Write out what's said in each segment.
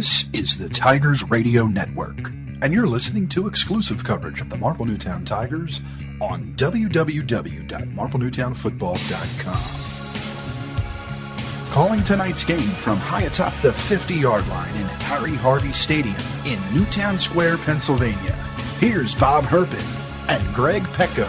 This is the Tigers Radio Network, and you're listening to exclusive coverage of the Marple Newtown Tigers on www.marplenewtownfootball.com. Calling tonight's game from high atop the 50 yard line in Harry Harvey Stadium in Newtown Square, Pennsylvania, here's Bob Herpen and Greg Pecko.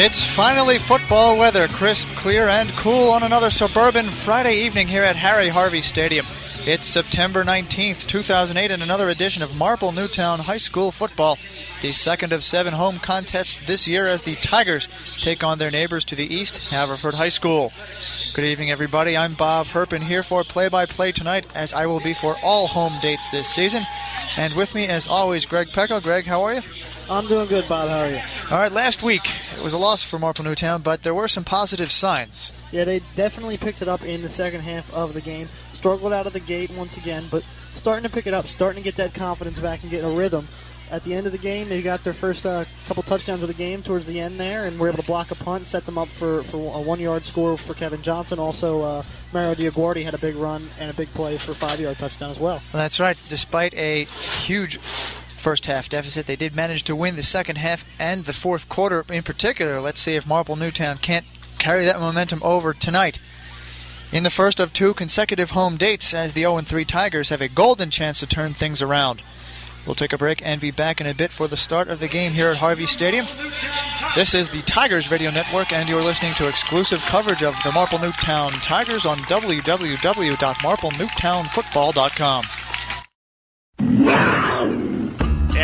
It's finally football weather, crisp, clear, and cool on another suburban Friday evening here at Harry Harvey Stadium. It's September 19th, 2008, and another edition of Marple Newtown High School football. The second of seven home contests this year as the Tigers take on their neighbors to the east, Haverford High School. Good evening, everybody. I'm Bob Herpen here for play by play tonight, as I will be for all home dates this season. And with me, as always, Greg Pecko. Greg, how are you? I'm doing good, Bob. How are you? All right, last week it was a loss for Marple Newtown, but there were some positive signs. Yeah, they definitely picked it up in the second half of the game. Struggled out of the gate once again, but starting to pick it up, starting to get that confidence back and getting a rhythm. At the end of the game, they got their first uh, couple touchdowns of the game towards the end there, and were able to block a punt, set them up for, for a one-yard score for Kevin Johnson. Also, uh, Mario Dioguardi had a big run and a big play for five-yard touchdown as. Well, that's right. Despite a huge first half deficit. They did manage to win the second half and the fourth quarter in particular. Let's see if Marple Newtown can't carry that momentum over tonight. In the first of two consecutive home dates, as the 0 3 Tigers have a golden chance to turn things around. We'll take a break and be back in a bit for the start of the game here at Harvey Stadium. This is the Tigers Radio Network, and you're listening to exclusive coverage of the Marple Newtown Tigers on www.marplenewtownfootball.com.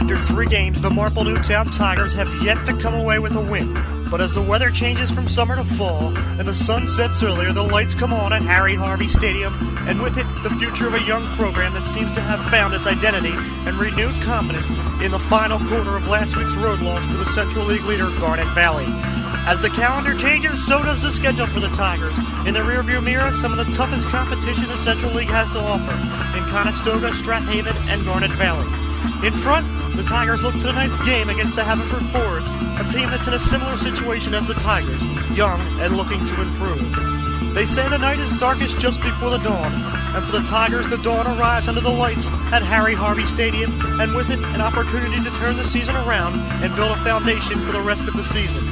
After three games, the Marple Newtown Tigers have yet to come away with a win. But as the weather changes from summer to fall and the sun sets earlier, the lights come on at Harry Harvey Stadium, and with it, the future of a young program that seems to have found its identity and renewed confidence in the final quarter of last week's road loss to the Central League leader, Garnet Valley. As the calendar changes, so does the schedule for the Tigers. In the rearview mirror, some of the toughest competition the Central League has to offer in Conestoga, Strath Haven, and Garnet Valley. In front, the Tigers look to tonight's game against the Haverford Fords, a team that's in a similar situation as the Tigers, young and looking to improve. They say the night is darkest just before the dawn, and for the Tigers, the dawn arrives under the lights at Harry Harvey Stadium, and with it, an opportunity to turn the season around and build a foundation for the rest of the season.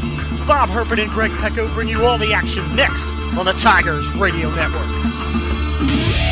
Bob Herpen and Greg Pecko bring you all the action next on the Tigers Radio Network.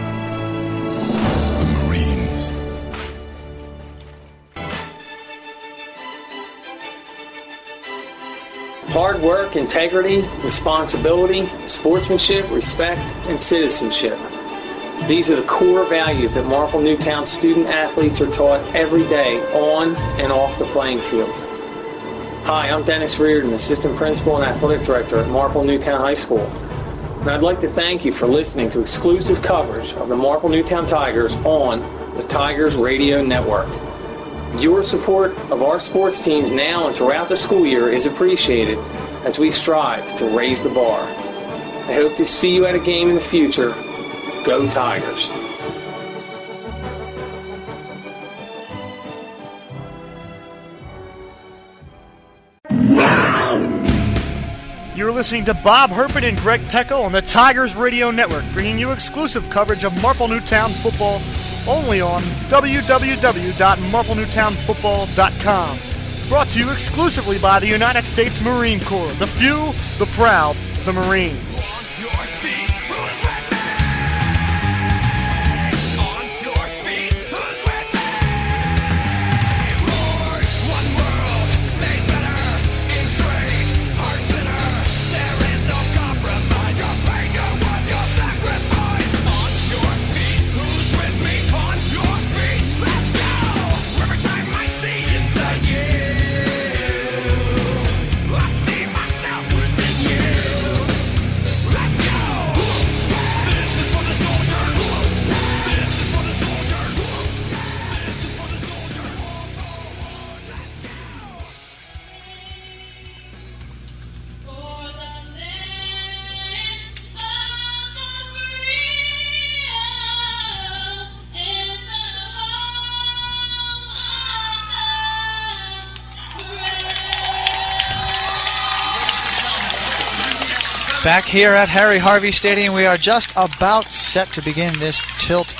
Hard work, integrity, responsibility, sportsmanship, respect, and citizenship. These are the core values that Marple Newtown student athletes are taught every day on and off the playing fields. Hi, I'm Dennis Reardon, Assistant Principal and Athletic Director at Marple Newtown High School. And I'd like to thank you for listening to exclusive coverage of the Marple Newtown Tigers on the Tigers Radio Network. Your support of our sports teams now and throughout the school year is appreciated as we strive to raise the bar. I hope to see you at a game in the future. Go Tigers! You're listening to Bob Herpen and Greg Pecko on the Tigers Radio Network, bringing you exclusive coverage of Marple Newtown football only on www.marplenewtownfootball.com. Brought to you exclusively by the United States Marine Corps, the few, the proud, the Marines. Back here at Harry Harvey Stadium, we are just about set to begin this tilt.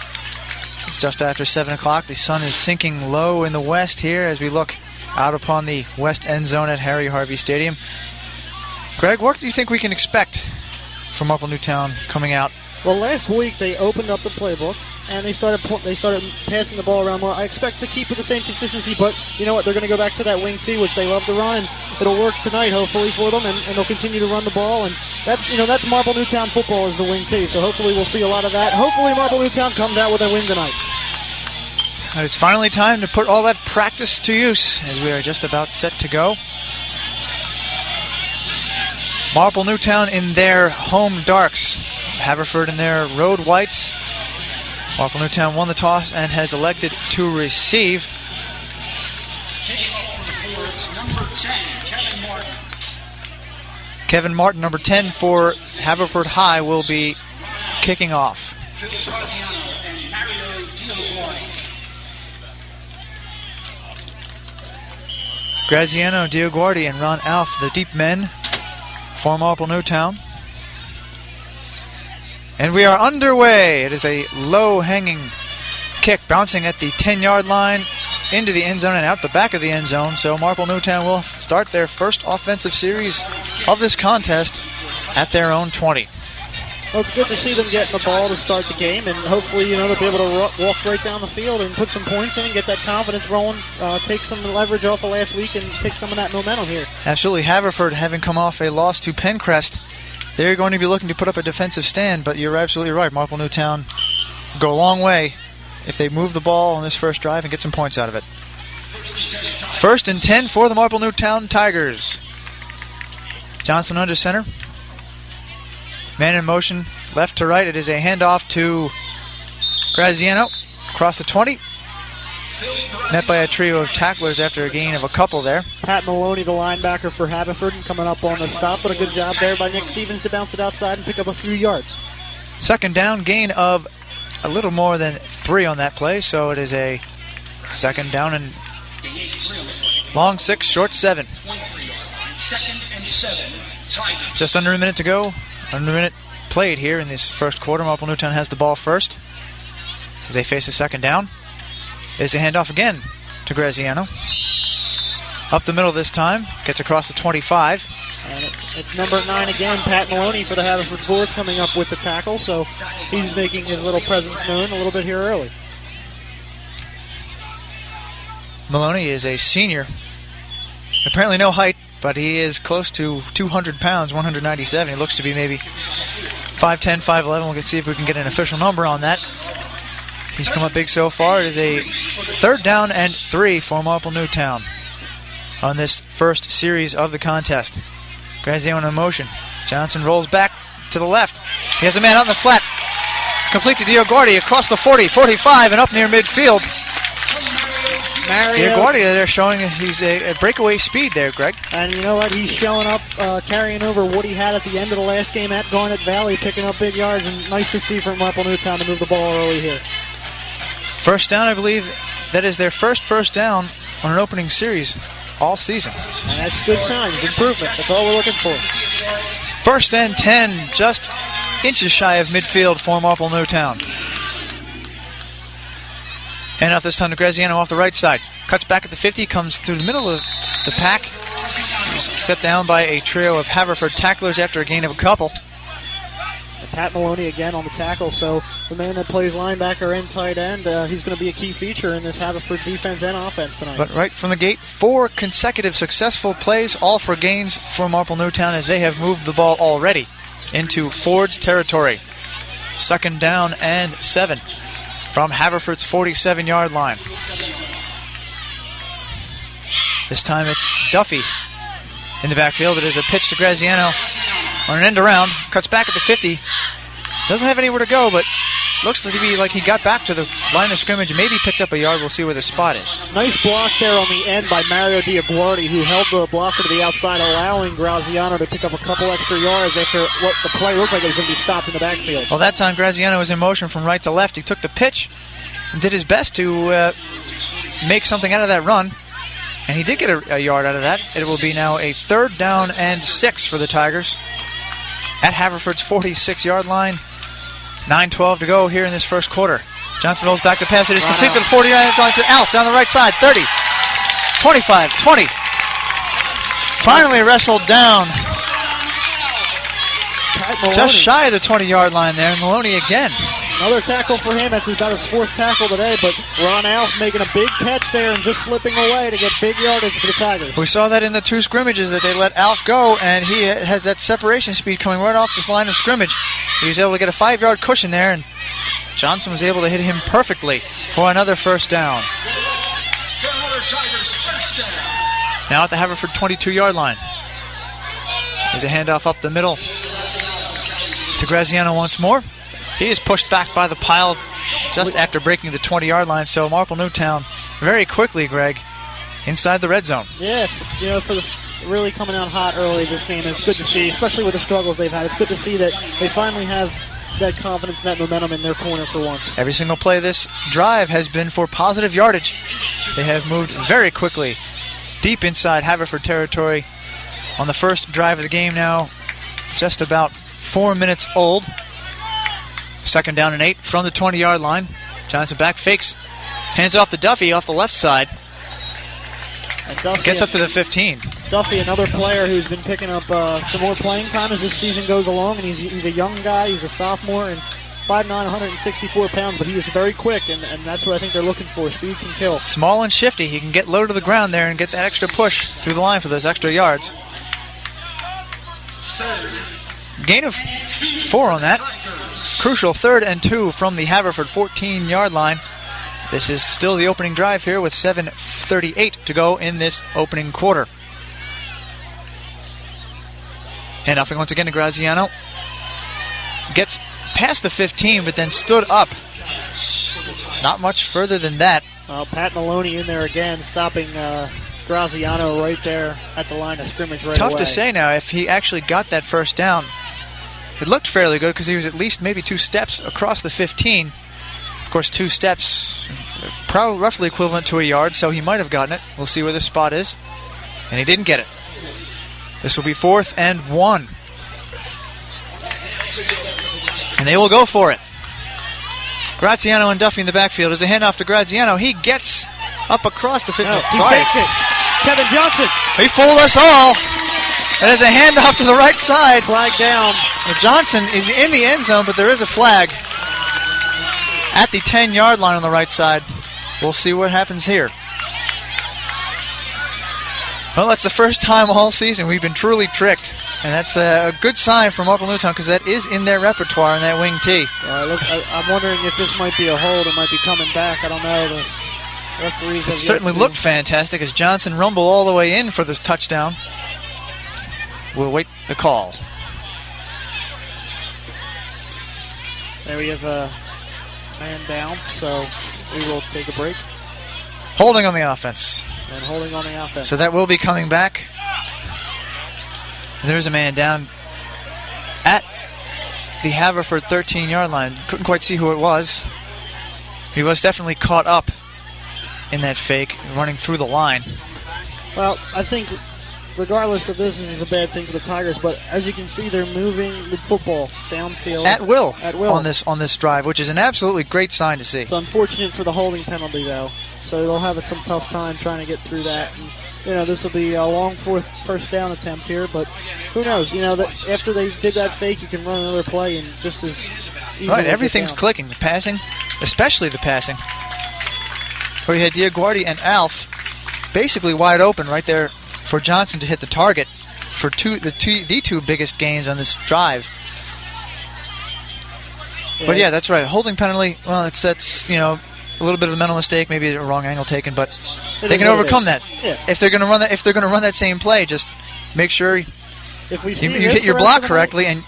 It's just after 7 o'clock. The sun is sinking low in the west here as we look out upon the west end zone at Harry Harvey Stadium. Greg, what do you think we can expect from Marple Newtown coming out? Well, last week they opened up the playbook and they started they started passing the ball around more. I expect to keep with the same consistency, but you know what? They're going to go back to that wing T, which they love to run, and it'll work tonight, hopefully for them, and, and they'll continue to run the ball. And that's you know that's Marple Newtown football is the wing T. So hopefully we'll see a lot of that. Hopefully Marple Newtown comes out with a win tonight. It's finally time to put all that practice to use as we are just about set to go. Marple Newtown in their home darks, Haverford in their road whites. Marple Newtown won the toss and has elected to receive. for the Fords number 10 Kevin Martin, Kevin Martin, number 10 for Haverford High, will be kicking off. Graziano Dioguardi and Ron Alf, the deep men for Marple Newtown. And we are underway. It is a low hanging kick bouncing at the 10 yard line into the end zone and out the back of the end zone. So Marple Newtown will start their first offensive series of this contest at their own 20. Well, it's good to see them getting the ball to start the game, and hopefully, you know, they'll be able to walk right down the field and put some points in and get that confidence rolling, uh, take some leverage off of last week, and take some of that momentum here. Absolutely. Haverford having come off a loss to Penncrest, they're going to be looking to put up a defensive stand, but you're absolutely right. Marple Newtown go a long way if they move the ball on this first drive and get some points out of it. First and 10 for the Marple Newtown Tigers. Johnson under center. Man in motion, left to right. It is a handoff to Graziano across the 20. Met by a trio of tacklers after a gain of a couple there. Pat Maloney, the linebacker for Haverford, coming up on the stop, but a good job there by Nick Stevens to bounce it outside and pick up a few yards. Second down, gain of a little more than three on that play, so it is a second down and long six, short seven. Second and seven. Tigers. Just under a minute to go. Under a minute played here in this first quarter. Marple Newtown has the ball first as they face a second down. Is a handoff again to Graziano. Up the middle this time. Gets across the 25. And it, it's number nine again, Pat Maloney for the Haverford Fords coming up with the tackle. So he's making his little presence known a little bit here early. Maloney is a senior. Apparently no height, but he is close to 200 pounds, 197. He looks to be maybe 5'10, 5'11. We'll see if we can get an official number on that. He's come up big so far. It is a third down and three for Marple Newtown on this first series of the contest. Graziano in motion. Johnson rolls back to the left. He has a man out in the flat. Complete to Dioguardi across the 40, 45, and up near midfield. Mario, Diaguardia there showing he's a, a breakaway speed there, Greg. and you know what? He's showing up, uh, carrying over what he had at the end of the last game at Garnet Valley, picking up big yards, and nice to see from Marple Newtown to move the ball early here. First down, I believe that is their first first down on an opening series all season. And that's good signs, improvement. That's all we're looking for. First and 10, just inches shy of midfield for Marple Newtown. And off this time to Graziano off the right side. Cuts back at the 50, comes through the middle of the pack. He's set down by a trio of Haverford tacklers after a gain of a couple. Pat Maloney again on the tackle, so the man that plays linebacker and tight end, uh, he's going to be a key feature in this Haverford defense and offense tonight. But right from the gate, four consecutive successful plays, all for gains for Marple Newtown as they have moved the ball already into Ford's territory. Second down and seven from Haverford's 47 yard line. This time it's Duffy in the backfield. It is a pitch to Graziano on an end around. Cuts back at the 50. Doesn't have anywhere to go, but looks to be like he got back to the line of scrimmage. Maybe picked up a yard. We'll see where the spot is. Nice block there on the end by Mario Dioguardi, who held the blocker to the outside, allowing Graziano to pick up a couple extra yards after what the play looked like it was going to be stopped in the backfield. Well, that time Graziano was in motion from right to left. He took the pitch and did his best to uh, make something out of that run. And he did get a, a yard out of that. It will be now a third down and six for the Tigers at Haverford's 46 yard line. 9 12 to go here in this first quarter. Johnson rolls back to pass. It is complete to the 49 yard line to Alf down the right side. 30, 25, 20. Finally wrestled down just shy of the 20 yard line there. Maloney again. Another tackle for him. That's about his fourth tackle today, but Ron Alf making a big catch there and just slipping away to get big yardage for the Tigers. We saw that in the two scrimmages that they let Alf go, and he has that separation speed coming right off this line of scrimmage. He was able to get a five yard cushion there, and Johnson was able to hit him perfectly for another first down. Now at the Haverford 22 yard line. There's a handoff up the middle to Graziano once more. He is pushed back by the pile just after breaking the 20 yard line, so Marple Newtown very quickly, Greg, inside the red zone. Yeah, you know, for the really coming out hot early this game, it's good to see, especially with the struggles they've had. It's good to see that they finally have that confidence and that momentum in their corner for once. Every single play this drive has been for positive yardage. They have moved very quickly deep inside Haverford territory on the first drive of the game now, just about four minutes old. Second down and eight from the 20 yard line. Johnson back fakes, hands off to Duffy off the left side, And Duffy, gets up to the 15. Duffy, another player who's been picking up uh, some more playing time as this season goes along, and he's, he's a young guy. He's a sophomore and 5'9", 164 pounds, but he is very quick, and, and that's what I think they're looking for. Speed can kill. Small and shifty. He can get low to the ground there and get that extra push through the line for those extra yards. Gain of four on that. Crucial third and two from the Haverford 14 yard line. This is still the opening drive here with 7.38 to go in this opening quarter. And offing once again to Graziano. Gets past the 15, but then stood up. Not much further than that. Uh, Pat Maloney in there again, stopping uh, Graziano right there at the line of scrimmage right Tough away. to say now if he actually got that first down. It looked fairly good because he was at least maybe two steps across the 15. Of course, two steps, probably roughly equivalent to a yard, so he might have gotten it. We'll see where the spot is. And he didn't get it. This will be fourth and one. And they will go for it. Graziano and Duffy in the backfield. As a handoff to Graziano, he gets up across the 15. No, he fakes it. Kevin Johnson, He fooled us all. And there's a handoff to the right side. flag down. Johnson is in the end zone, but there is a flag at the 10 yard line on the right side. We'll see what happens here. Well, that's the first time all season we've been truly tricked. And that's a good sign for Marple Newtown because that is in their repertoire in that wing T. Look, I, I'm wondering if this might be a hold. It might be coming back. I don't know. The referees have It certainly looked fantastic as Johnson rumbled all the way in for this touchdown. We'll wait the call. There we have a man down, so we will take a break. Holding on the offense. And holding on the offense. So that will be coming back. And there's a man down at the Haverford 13 yard line. Couldn't quite see who it was. He was definitely caught up in that fake, running through the line. Well, I think regardless of this, this is a bad thing for the Tigers. But as you can see, they're moving the football downfield At will, At will on this on this drive, which is an absolutely great sign to see. It's unfortunate for the holding penalty, though. So they'll have some tough time trying to get through that. And, you know, this will be a long fourth first down attempt here, but who knows? You know, that after they did that fake, you can run another play and just as easily Right, everything's clicking. The passing, especially the passing. Where you had Dioguardi and Alf basically wide open right there for Johnson to hit the target for two the two the two biggest gains on this drive. But yeah, that's right. Holding penalty. Well, it's that's you know a little bit of a mental mistake, maybe a wrong angle taken, but It they can overcome that. Yeah. If they're going to run that, if they're going to run that same play, just make sure you, If we see you this hit your block correctly and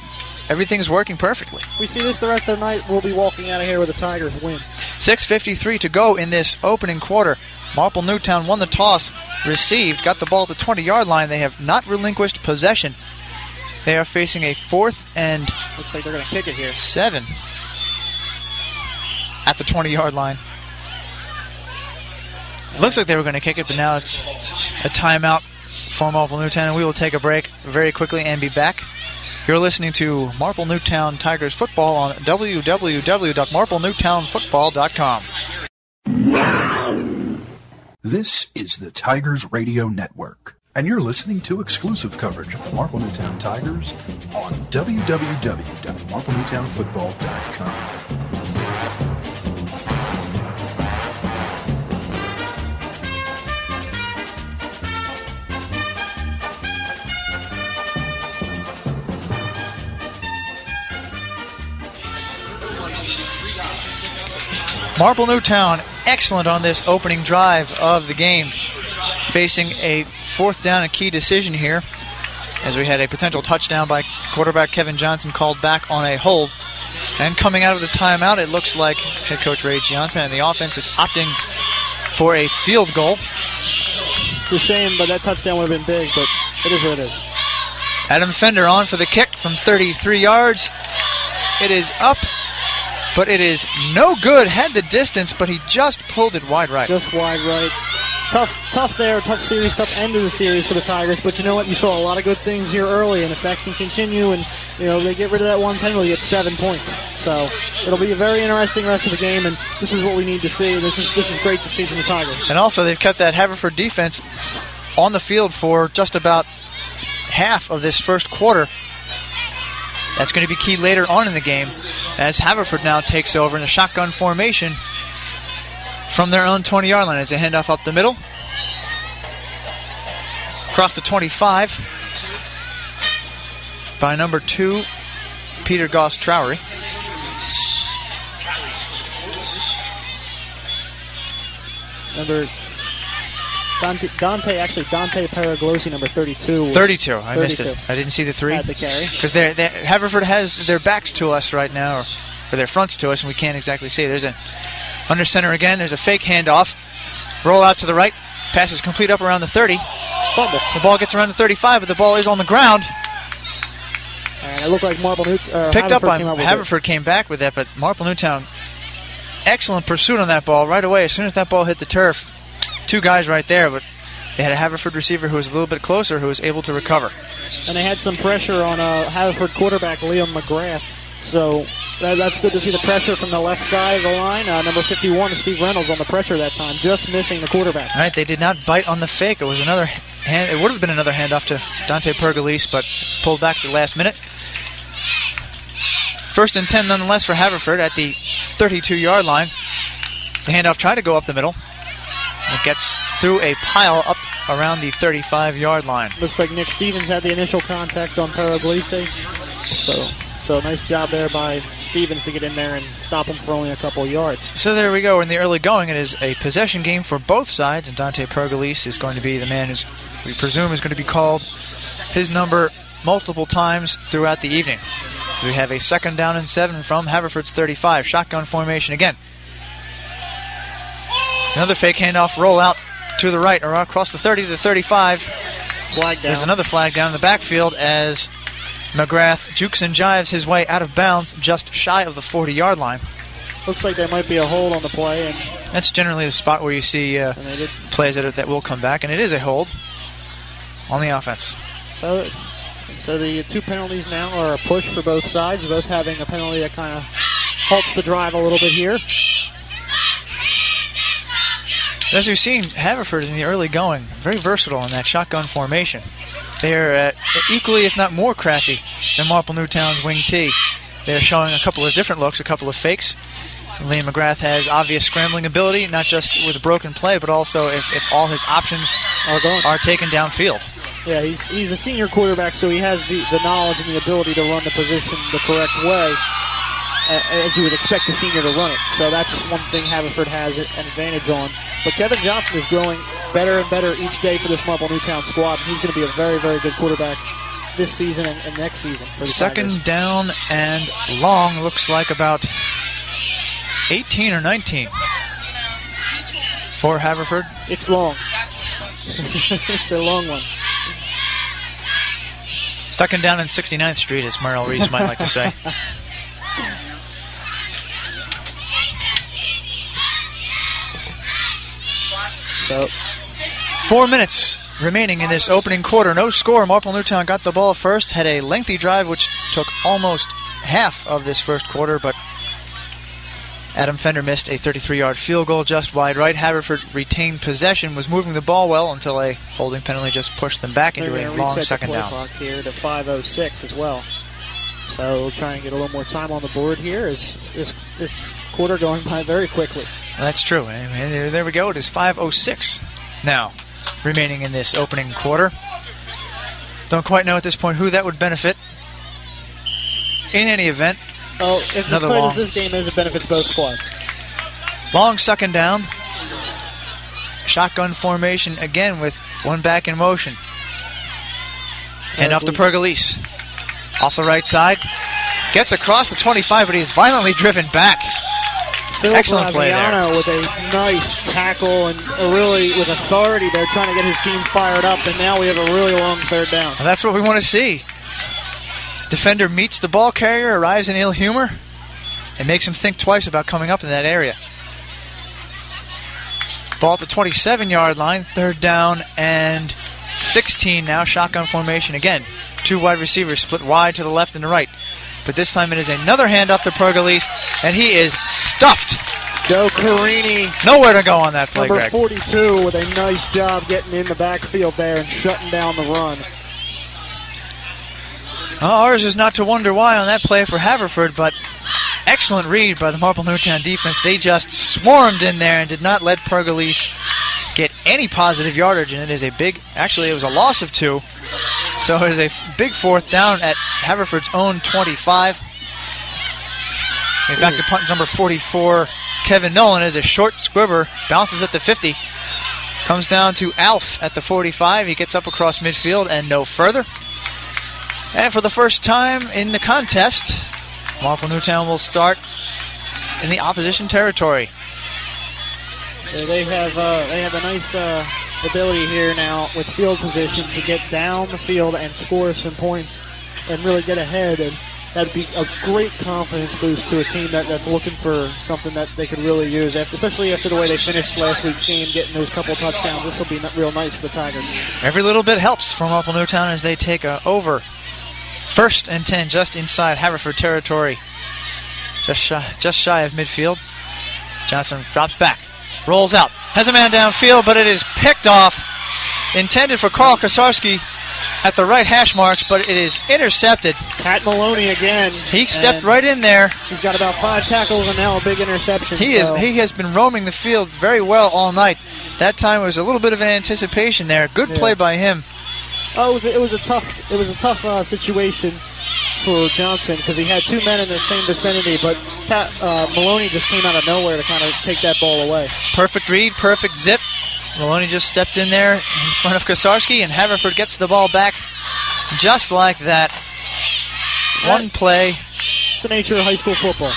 everything's working perfectly. If we see this the rest of the night, we'll be walking out of here with a Tigers win. 6.53 to go in this opening quarter. Marple Newtown won the toss, received, got the ball at the 20 yard line. They have not relinquished possession. They are facing a fourth and Looks like they're going to kick it here. seven at the 20 yard line. It looks like they were going to kick it, but now it's a timeout for Marple Newtown, and we will take a break very quickly and be back. You're listening to Marple Newtown Tigers football on www.marplenewtownfootball.com. This is the Tigers Radio Network, and you're listening to exclusive coverage of Marple Newtown Tigers on www.marplenewtownfootball.com. Marple Newtown, excellent on this opening drive of the game, facing a fourth down and key decision here, as we had a potential touchdown by quarterback Kevin Johnson called back on a hold. And coming out of the timeout, it looks like head coach Ray Gianta and the offense is opting for a field goal. It's a shame, but that touchdown would have been big, but it is what it is. Adam Fender on for the kick from 33 yards. It is up, but it is no good. Had the distance, but he just pulled it wide right. Just wide right. Tough, tough there, tough series, tough end of the series for the Tigers. But you know what? You saw a lot of good things here early, and if that can continue, and you know they get rid of that one penalty, it's seven points. So it'll be a very interesting rest of the game, and this is what we need to see. This is this is great to see from the Tigers. And also, they've kept that Haverford defense on the field for just about half of this first quarter. That's going to be key later on in the game as Haverford now takes over in a shotgun formation from their own 20 yard line as they hand off up the middle. Across the 25 by number two, Peter Goss Trowery. Number Dante, Dante actually Dante Pergolese, number thirty-two. was- 32. I missed it. I didn't see the three. Had the carry. Because they're, Haverford has their backs to us right now, or, or their fronts to us, and we can't exactly see. There's a under center again. There's a fake handoff. Roll out to the right. Passes complete up around the 30. Fumble. The ball gets around the 35, but the ball is on the ground. And it looked like Marble Newt, uh, Picked up Haverford up it. Haverford came back with that, but Marple Newtown, excellent pursuit on that ball right away. As soon as that ball hit the turf, two guys right there, but they had a Haverford receiver who was a little bit closer who was able to recover. and they had some pressure on uh, Haverford quarterback Liam McGrath. So that, that's good to see the pressure from the left side of the line. Uh, number 51 is Steve Reynolds on the pressure that time, just missing the quarterback. All right, they did not bite on the fake. It was another hand. It would have been another handoff to Dante Pergolese, but pulled back at the last minute. First and ten, nonetheless, for Haverford at the 32-yard line. The handoff tried to go up the middle. It gets through a pile up around the 35-yard line. Looks like Nick Stevens had the initial contact on Pergolese. So, so nice job there by Stevens to get in there and stop him for only a couple yards. So there we go. In the early going, it is a possession game for both sides, and Dante Pergolese is going to be the man who's we presume is going to be called his number multiple times throughout the evening. So we have a second down and seven from Haverford's 35. Shotgun formation again. Another fake handoff roll out to the right across the 30 to the 35. Flag down. There's another flag down in the backfield as McGrath jukes and jives his way out of bounds just shy of the 40 yard line. Looks like there might be a hold on the play, and, That's generally the spot where you see uh, and they did. plays that, that will come back, and it is a hold on the offense. So, so the two penalties now are a push for both sides, both having a penalty that kind of halts the drive a little bit here. As we've seen, Haverford in the early going, very versatile in that shotgun formation. They are uh, equally, if not more, crafty than Marple Newtown's wing T. They're showing a couple of different looks, a couple of fakes. Liam McGrath has obvious scrambling ability, not just with a broken play, but also if, if all his options Are going. are taken downfield. Yeah, he's he's a senior quarterback, so he has the, the knowledge and the ability to run the position the correct way, as you would expect a senior to run it. So that's one thing Haverford has an advantage on. But Kevin Johnson is growing better and better each day for this Marple Newtown squad, and he's going to be a very, very good quarterback this season and, and next season for the Second Tigers. down and long looks like about 18 or 19 for Haverford. It's long. it's a long one. Second down and 69th Street, as Merrill Reese might like to say. So Four minutes remaining in this opening quarter. No score. Marple Newtown got the ball first, had a lengthy drive which took almost half of this first quarter, but Adam Fender missed a 33 yard field goal just wide right. Haverford retained possession, was moving the ball well until a holding penalty just pushed them back they're into a long second down. clock here to 5:06 as well. So we'll try and get a little more time on the board here. As this this quarter going by very quickly. That's true. And and there, we go. It is 5.06 now remaining in this opening quarter. Don't quite know at this point who that would benefit. In any event, Oh, if as tight as this game is, it benefits both squads. long second down. Shotgun formation again with one back in motion. And off to Pergolese. Off the right side. Gets across the 25, but he's violently driven back. Phil Excellent play there. With a nice tackle and really with authority there, trying to get his team fired up. And now we have a really long third down. And that's what we want to see. Defender meets the ball carrier, arrives in ill humor, and makes him think twice about coming up in that area. Ball at the 27 yard line, third down and 16 now. Shotgun formation again. Two wide receivers split wide to the left and the right. But this time it is another handoff to Pergolese, and he is stuffed. Joe Carini, Nowhere to go on that play, number Greg. 42, with a nice job getting in the backfield there and shutting down the run. Well, ours is not to wonder why on that play for Haverford, but excellent read by the Marple Newtown defense. They just swarmed in there and did not let Pergolese get any positive yardage, and it is a big, actually, it was a loss of two. So it is a big fourth down at Haverford's own 25. And back to punt number 44, Kevin Nolan, as a short squibber bounces at the 50. Comes down to Alf at the 45. He gets up across midfield and no further. And for the first time in the contest, Marple Newtown will start in the opposition territory. Yeah, they have uh, they have a nice uh, ability here now with field position to get down the field and score some points and really get ahead. And that'd be a great confidence boost to a team that, that's looking for something that they could really use, after, especially after the way they finished last week's game, getting those couple touchdowns. This will be real nice for the Tigers. Every little bit helps for Marple Newtown as they take a over. First and 10 just inside Haverford territory. Just shy, just shy of midfield. Johnson drops back, rolls out, has a man downfield, but it is picked off. Intended for Carl Kosarski at the right hash marks, but it is intercepted. Pat Maloney again. He stepped right in there. He's got about five tackles and now a big interception. He is he has been roaming the field very well all night. That time was a little bit of an anticipation there. Good Yeah. play by him. Oh, it was a, it was a tough it was a tough uh, situation for Johnson because he had two men in the same vicinity, but Pat, uh, Maloney just came out of nowhere to kind of take that ball away. Perfect read, perfect zip. Maloney just stepped in there in front of Kosarski, and Haverford gets the ball back just like that. One play. It's the nature of high school football.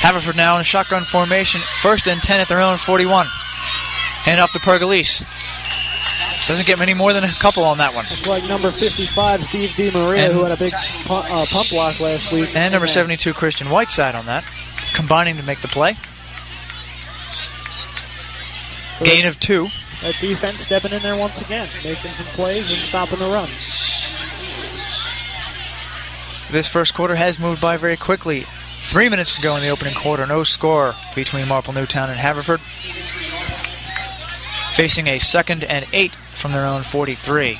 Haverford now in a shotgun formation, first and 10 at their own 41. Hand off to Pergolese. Doesn't get many more than a couple on that one. Looked like number 55, Steve DiMaria, who had a big pump, uh, pump block last week. And number uh, 72, Christian Whiteside on that, combining to make the play. so Gain of two. That defense stepping in there once again, making some plays and stopping the run. This first quarter has moved by very quickly. Three minutes to go in the opening quarter. No score between Marple Newtown and Haverford. Facing a second and eight from their own 43.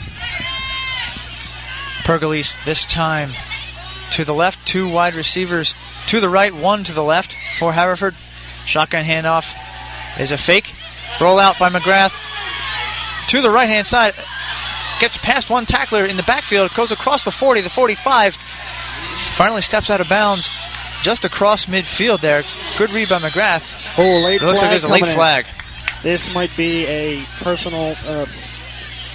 Pergolese this time to the left. Two wide receivers to the right, one to the left for Haverford. Shotgun handoff is a fake. Roll out by McGrath to the right hand side. Gets past one tackler in the backfield, goes across the 40, the 45. Finally steps out of bounds just across midfield there. Good read by McGrath. Oh, late It looks like there's a late in. flag. This might be a personal, uh,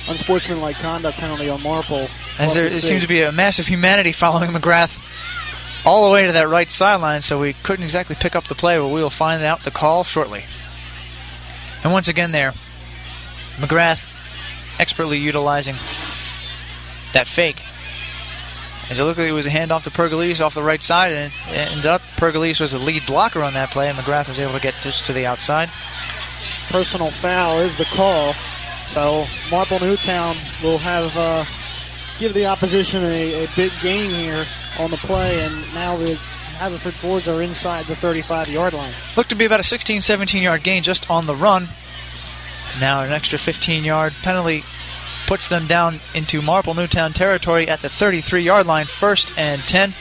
unsportsmanlike conduct penalty on Marple. As there it seems to be a massive humanity following McGrath all the way to that right sideline, so we couldn't exactly pick up the play, but we will find out the call shortly. And once again, there, McGrath expertly utilizing that fake. As it looked like it was a handoff to Pergolese off the right side, and it ended up Pergolese was a lead blocker on that play, and McGrath was able to get just to the outside. personal foul is the call. So Marple Newtown will have uh, give the opposition a, a big gain here on the play, and now the Haverford Fords are inside the 35-yard line. Looked to be about a 16, 17 yard gain just on the run. Now an extra 15 yard penalty puts them down into Marple Newtown territory at the 33 yard line, first and 10.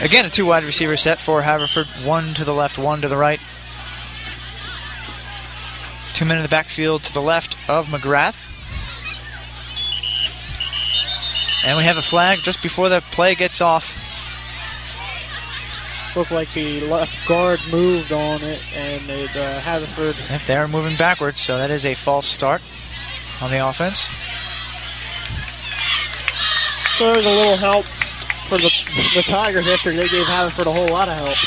Again, a two wide receiver set for Haverford, one to the left, one to the right. Two men in the backfield to the left of McGrath. And we have a flag just before the play gets off. Looked like the left guard moved on it, and it, uh, Haverford Yep, They are moving backwards, so that is a false start on the offense. So there was a little help for the, the Tigers after they gave Haverford a whole lot of help.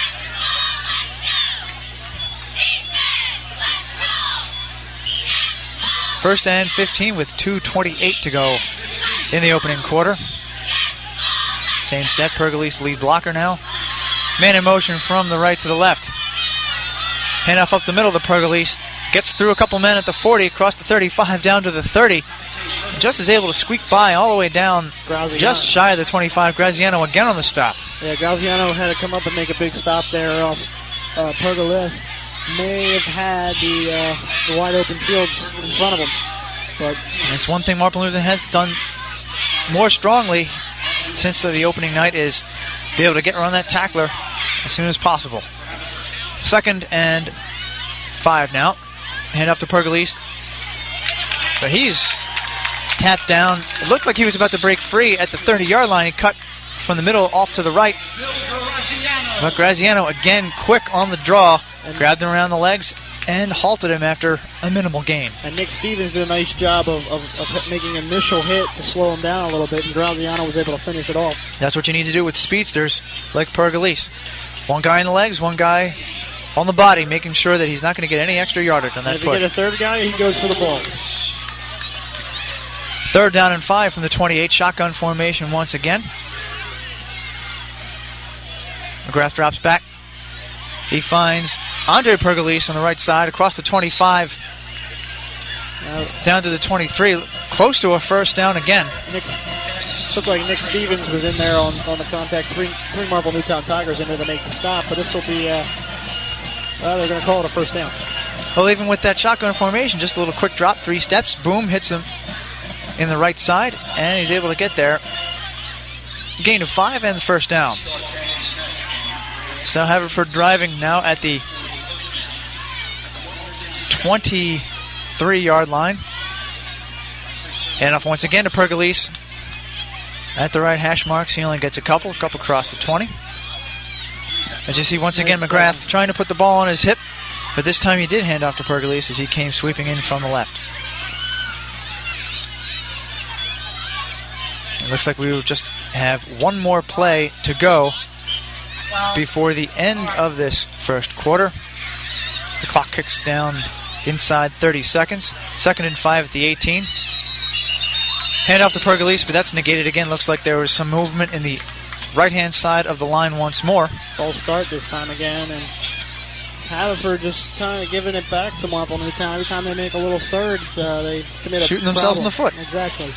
First and 15 with 2.28 to go in the opening quarter. Same set, Pergolese lead blocker now. Man in motion from the right to the left. Handoff up the middle to Pergolese. Gets through a couple men at the 40, across the 35, down to the 30. Just is able to squeak by all the way down, Graziano. just shy of the 25. Graziano again on the stop. Yeah, Graziano had to come up and make a big stop there, or else uh, may have had the, uh, the wide open fields in front of him. But it's one thing Marple Newtown has done more strongly since the opening night is be able to get around that tackler as soon as possible. Second and five now. Hand off to Pergolese. But he's tapped down. It looked like he was about to break free at the 30 yard line. He cut from the middle off to the right. But Graziano again quick on the draw, grabbed him around the legs and halted him after a minimal gain. and Nick Stevens did a nice job of, of, of making an initial hit to slow him down a little bit, and Graziano was able to finish it off. That's what you need to do with speedsters like Pergolese. One guy in the legs, one guy on the body, making sure that he's not going to get any extra yardage on And that if you get a third guy, he goes for the ball. Third down and five from the 28, shotgun formation once again. McGrath drops back. He finds Andre Pergolese on the right side across the 25 down to the 23, close to a first down again. Nick, looked like Nick Stevens was in there on, on the contact. Three, three Marple Newtown Tigers in there to make the stop, but this will be, uh, well, they're going to call it a first down. Well, even with that shotgun formation, just a little quick drop, three steps, boom, hits him in the right side, and he's able to get there. Gain of five and the first down. So Haverford driving now at the 23 yard line. And off once again to Pergolese at the right hash marks. He only gets a couple, a couple across the 20. As you see once again, McGrath trying to put the ball on his hip, but this time he did hand off to Pergolese as he came sweeping in from the left. It looks like we will just have one more play to go before the end of this first quarter. As the clock kicks down inside 30 seconds. Second and five at the 18. Hand off to Pergolese, but that's negated again. Looks like there was some movement in the right hand side of the line once more. False start this time again, and Haverford just kind of giving it back to Marple Newtown. Every time they make a little surge, uh, they commit a Shooting themselves in the foot. Exactly.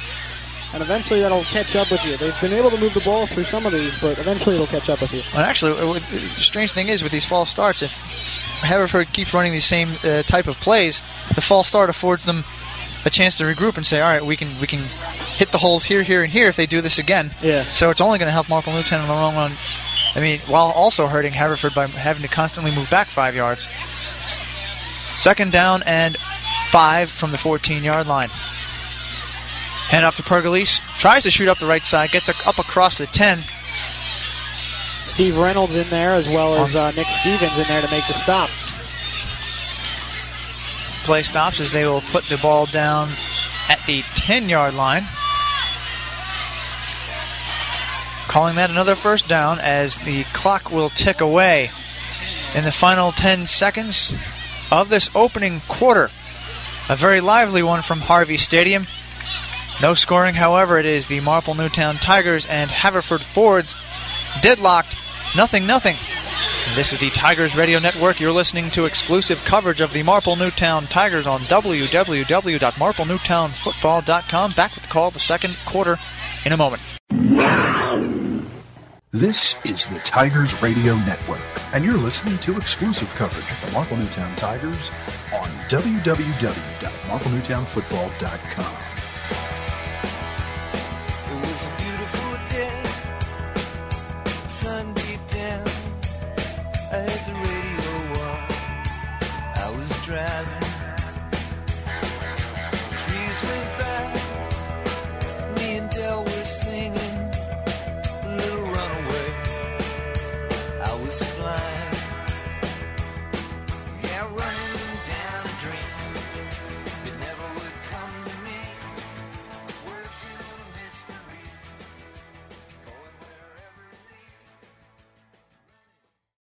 And eventually that'll catch up with you. They've been able to move the ball through some of these, but eventually it'll catch up with you. And actually, the strange thing is with these false starts, if Haverford keeps running these same uh, type of plays, the false start affords them a chance to regroup and say, all right, we can we can hit the holes here, here, and here if they do this again. Yeah. So it's only going to help Marple Newtown in the long run. I mean, while also hurting Haverford by having to constantly move back five yards. Second down and five from the 14 yard line. Hand off to Pergolese. Tries to shoot up the right side. Gets up across the 10. Steve Reynolds in there as well as uh, Nick Stevens in there to make the stop. Play stops as they will put the ball down at the 10 yard line. Calling that another first down as the clock will tick away in the final 10 seconds of this opening quarter. A very lively one from Harvey Stadium. No scoring, however, it is the Marple Newtown Tigers and Haverford Fords deadlocked, nothing, nothing. This is the Tigers Radio Network. You're listening to exclusive coverage of the Marple Newtown Tigers on www.marplenewtownfootball.com. Back with the call the second quarter in a moment. This is the Tigers Radio Network, and you're listening to exclusive coverage of the Marple Newtown Tigers on www.marplenewtownfootball.com.